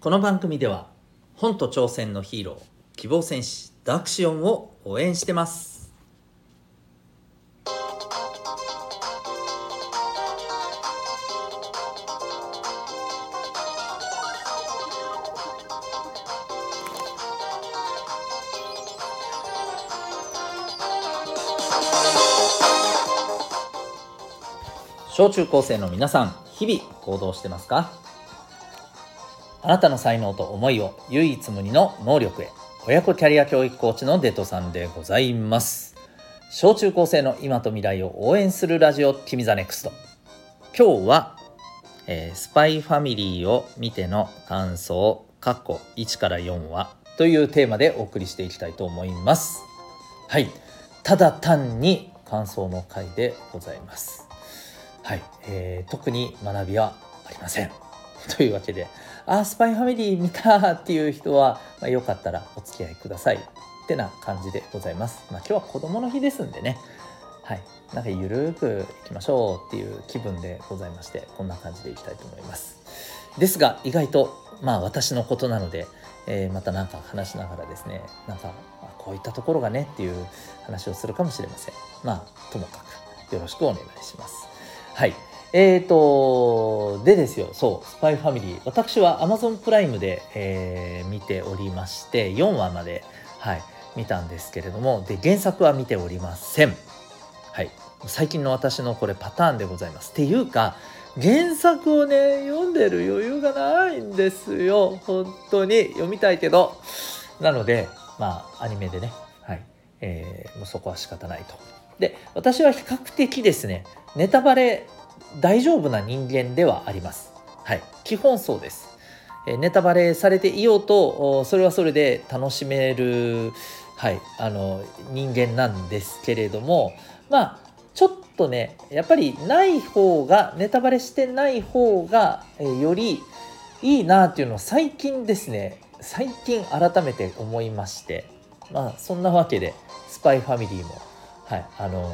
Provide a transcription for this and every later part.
この番組では本と挑戦のヒーロー希望戦士ダクシオンを応援してます。小中高生の皆さん日々行動してますか？あなたの才能と思いを唯一無二の能力へ。親子キャリア教育コーチのデトさんでございます。小中高生の今と未来を応援するラジオ君 the NEXT 今日は、えー、スパイファミリーを見ての感想括弧1から4話というテーマでお送りしていきたいと思います。はい。ただ単に感想の回でございます。はい、えー、特に学びはありません。というわけであスパイファミリー見たっていう人は、まあ、よかったらお付き合いくださいってな感じでございます。まあ、今日は子供の日ですんでね、はい、なんかゆるーくいきましょうっていう気分でございまして、こんな感じでいきたいと思います。ですが、意外と、まあ私のことなので、えー、また何か話しながらですね、なんか、こういったところがねっていう話をするかもしれません。まあ、ともかくよろしくお願いします。はい。えーと、でですよ、そう、スパイファミリー。私は Amazon プライムで、えー、見ておりまして、4話まで、はい、見たんですけれども、で、原作は見ておりません。はい。最近の私のこれパターンでございます。っていうか、原作をね、読んでる余裕がないんですよ。本当に。読みたいけど。なので、まあ、アニメでね、はい。えー、もうそこは仕方ないと。で、私は比較的ですね、ネタバレ大丈夫な人間ではあります。はい、基本そうです。ネタバレされていようとそれはそれで楽しめる、はい、あの人間なんですけれどもまあちょっとねやっぱりない方がネタバレしてない方が、よりいいなっていうのを最近ですね。最近改めて思いまして。まあそんなわけでスパイファミリーもはい。あの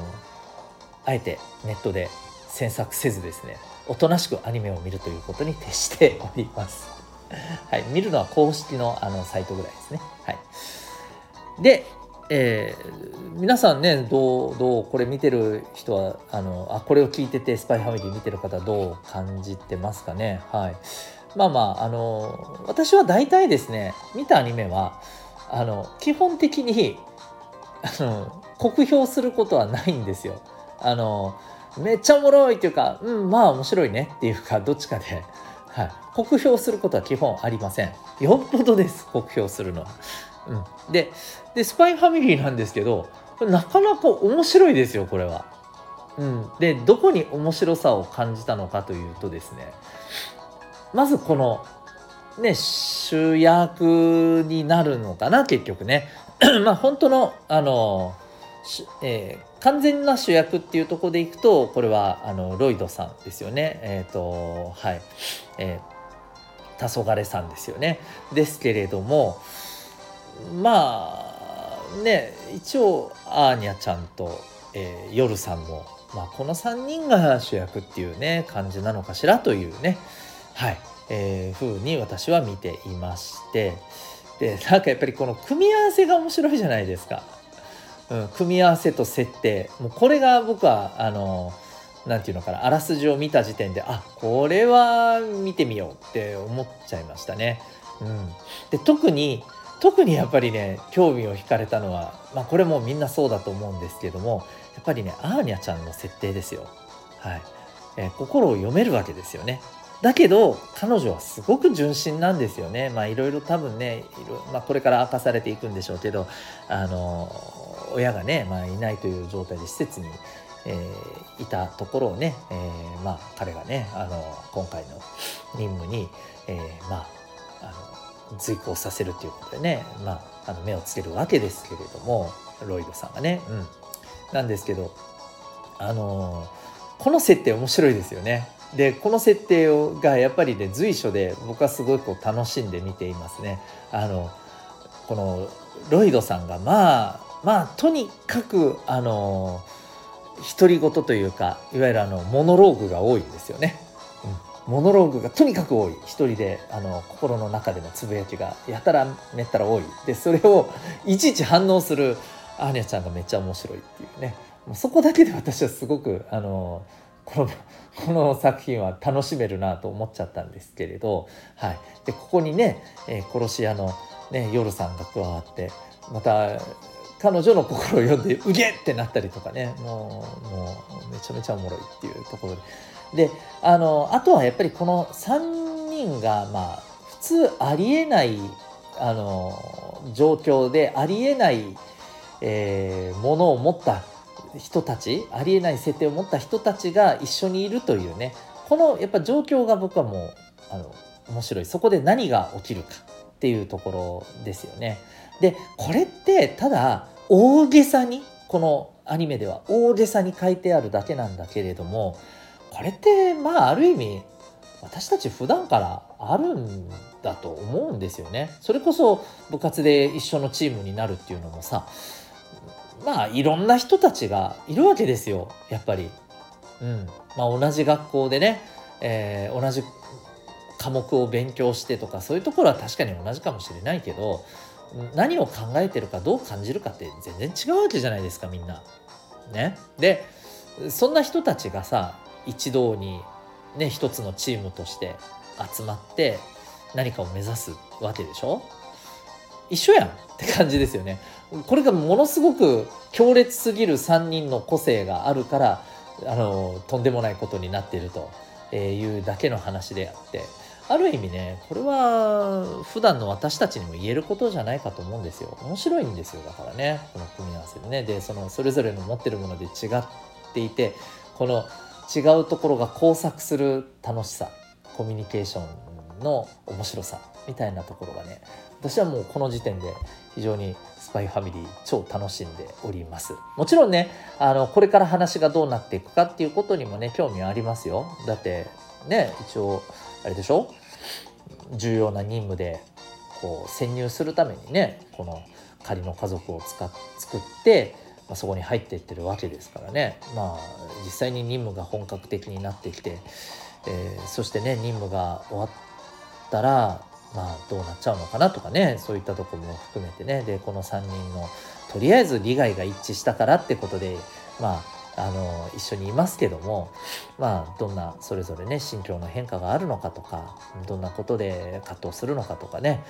あえてネットで詮索せずですねおとなしくアニメを見るということに徹しております。はい、見るのは公式のあのサイトぐらいですね。はい、で、えー、皆さんねどうどうこれ見てる人はあのあこれを聞いてて「スパイファミリー」見てる方どう感じてますかね？はいまあまああの私は大体ですね見たアニメはあの基本的にあの酷評することはないんですよ。あのめっちゃおもろいっていうか、うん、まあ面白いねっていうか、どっちかで、はい。酷評することは基本ありません。よっぽどです、酷評するのは。うん。で、で、スパイファミリーなんですけど、これなかなか面白いですよ、これは。うん。で、どこに面白さを感じたのかというとですね、まずこの、ね、主役になるのかな、結局ね。まあ、本当の、あの、えー、完全な主役っていうとこでいくとこれはあのロイドさんですよね。えっ、ー、とはい。えー、黄昏さんですよね。ですけれどもまあね一応アーニャちゃんと、えー、夜さんも、まあ、この3人が主役っていうね感じなのかしら？というね。はい、えー、風に私は見ていまして。でなんかやっぱりこの組み合わせが面白いじゃないですか。うん、組み合わせと設定もうこれが僕はあの何て言うのかなあらすじを見た時点であこれは見てみようって思っちゃいましたね。うん、で特に特にやっぱりね興味を惹かれたのは、まあ、これもみんなそうだと思うんですけどもやっぱりねアーニャちゃんの設定ですよ。はいえー、心を読めるわけですよね。だけど彼女はすごく純真なんですよね。まあいろいろ多分ねいろ、まあ、これから明かされていくんでしょうけどあの親がね、まあ、いないという状態で施設に、えー、いたところをね、えー、まあ、彼がねあの今回の任務に、えー、まあ、あの随行させるということでね、まあ、あの目をつけるわけですけれどもロイドさんがね。うん、なんですけどあのこの設定面白いですよね。でこの設定をがやっぱりね随所で僕はすごいこう楽しんで見ていますね。あのこのロイドさんがまあまあとにかくあの独り言というかいわゆるあのモノローグが多いんですよね。モノローグがとにかく多い。一人であの心の中でのつぶやきがやたらめったら多い。でそれをいちいち反応するアーニャちゃんがめっちゃ面白いっていうね。もうそこだけで私はすごくあのこのこの作品は楽しめるなと思っちゃったんですけれど、はい、でここにね、えー、殺し屋の、ね、夜さんが加わってまた彼女の心を読んで「うげ!」ってなったりとかねもうもうめちゃめちゃおもろいっていうところでであのあとはやっぱりこの3人がまあ普通ありえないあの状況でありえない、えー、ものを持った人たちありえない設定を持った人たちが一緒にいるというねこのやっぱ状況が僕はもうあの面白いそこで何が起きるかっていうところですよね。でこれってただ大げさにこのアニメでは大げさに書いてあるだけなんだけれどもこれってまあある意味私たち普段からあるんだと思うんですよね。それこそ部活で一緒のチームになるっていうのもさまあいろんな人たちがいるわけですよやっぱり。うんまあ、同じ学校でね、えー、同じ科目を勉強してとかそういうところは確かに同じかもしれないけど何を考えてるかどう感じるかって全然違うわけじゃないですかみんな。ね、でそんな人たちがさ一堂にね一つのチームとして集まって何かを目指すわけでしょ？一緒やんって感じですよね。これがものすごく強烈すぎる3人の個性があるからあのとんでもないことになっているというだけの話であってある意味ねこれは普段の私たちにも言えることじゃないかと思うんですよ。面白いんですよだからねこの組み合わせでね。でそのそれぞれの持ってるもので違っていてこの違うところが交錯する楽しさコミュニケーションの面白さみたいなところがね私はもうこの時点で非常にスパイファミリー超楽しんでおります。もちろんねあのこれから話がどうなっていくかっていうことにもね興味はありますよ。だってね一応あれでしょ？重要な任務でこう潜入するためにねこの仮の家族を使っ作って、まあ、そこに入っていってるわけですからね。まあ実際に任務が本格的になってきて、えー、そしてね任務が終わったらまあどうなっちゃうのかなとかねそういったとこも含めてね。でこの3人のとりあえず利害が一致したからってことでまああの一緒にいますけどもまあどんなそれぞれね心境の変化があるのかとかどんなことで葛藤するのかとかね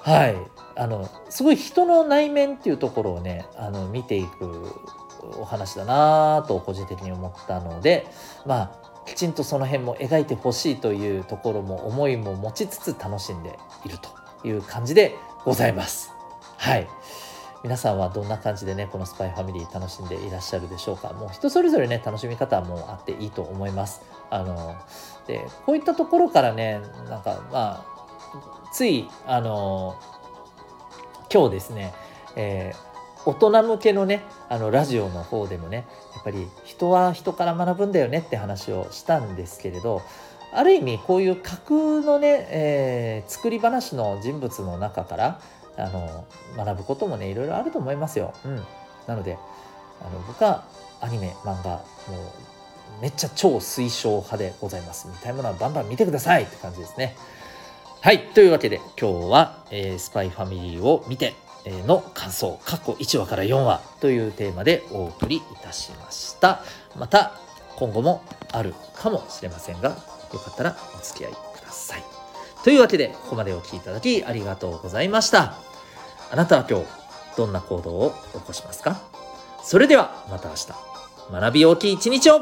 はいあのすごい人の内面っていうところをねあの見ていくお話だなと個人的に思ったのでまあきちんとその辺も描いてほしいというところも思いも持ちつつ楽しんでいるという感じでございます。はい。皆さんはどんな感じでねこのスパイファミリー楽しんでいらっしゃるでしょうか？もう人それぞれね楽しみ方はもうあっていいと思います。あのでこういったところからねなんかまあついあの今日ですね、えー、大人向けのねあのラジオの方でもねやっぱり人は人から学ぶんだよねって話をしたんですけれどある意味こういう架空のね、えー、作り話の人物の中からあの学ぶこともねいろいろあると思いますよ。うん、なのであの僕はアニメ漫画もうめっちゃ超推奨派でございます。みたいなものはバンバン見てくださいって感じですね。はい。というわけで今日は、えー、スパイファミリーを見ての感想過去1話から4話というテーマでお送りいたしました。また今後もあるかもしれませんがよかったらお付き合いください。というわけで、ここまでお聴きいただきありがとうございました。あなたは今日、どんな行動を起こしますか？それでは、また明日、学び大きい一日を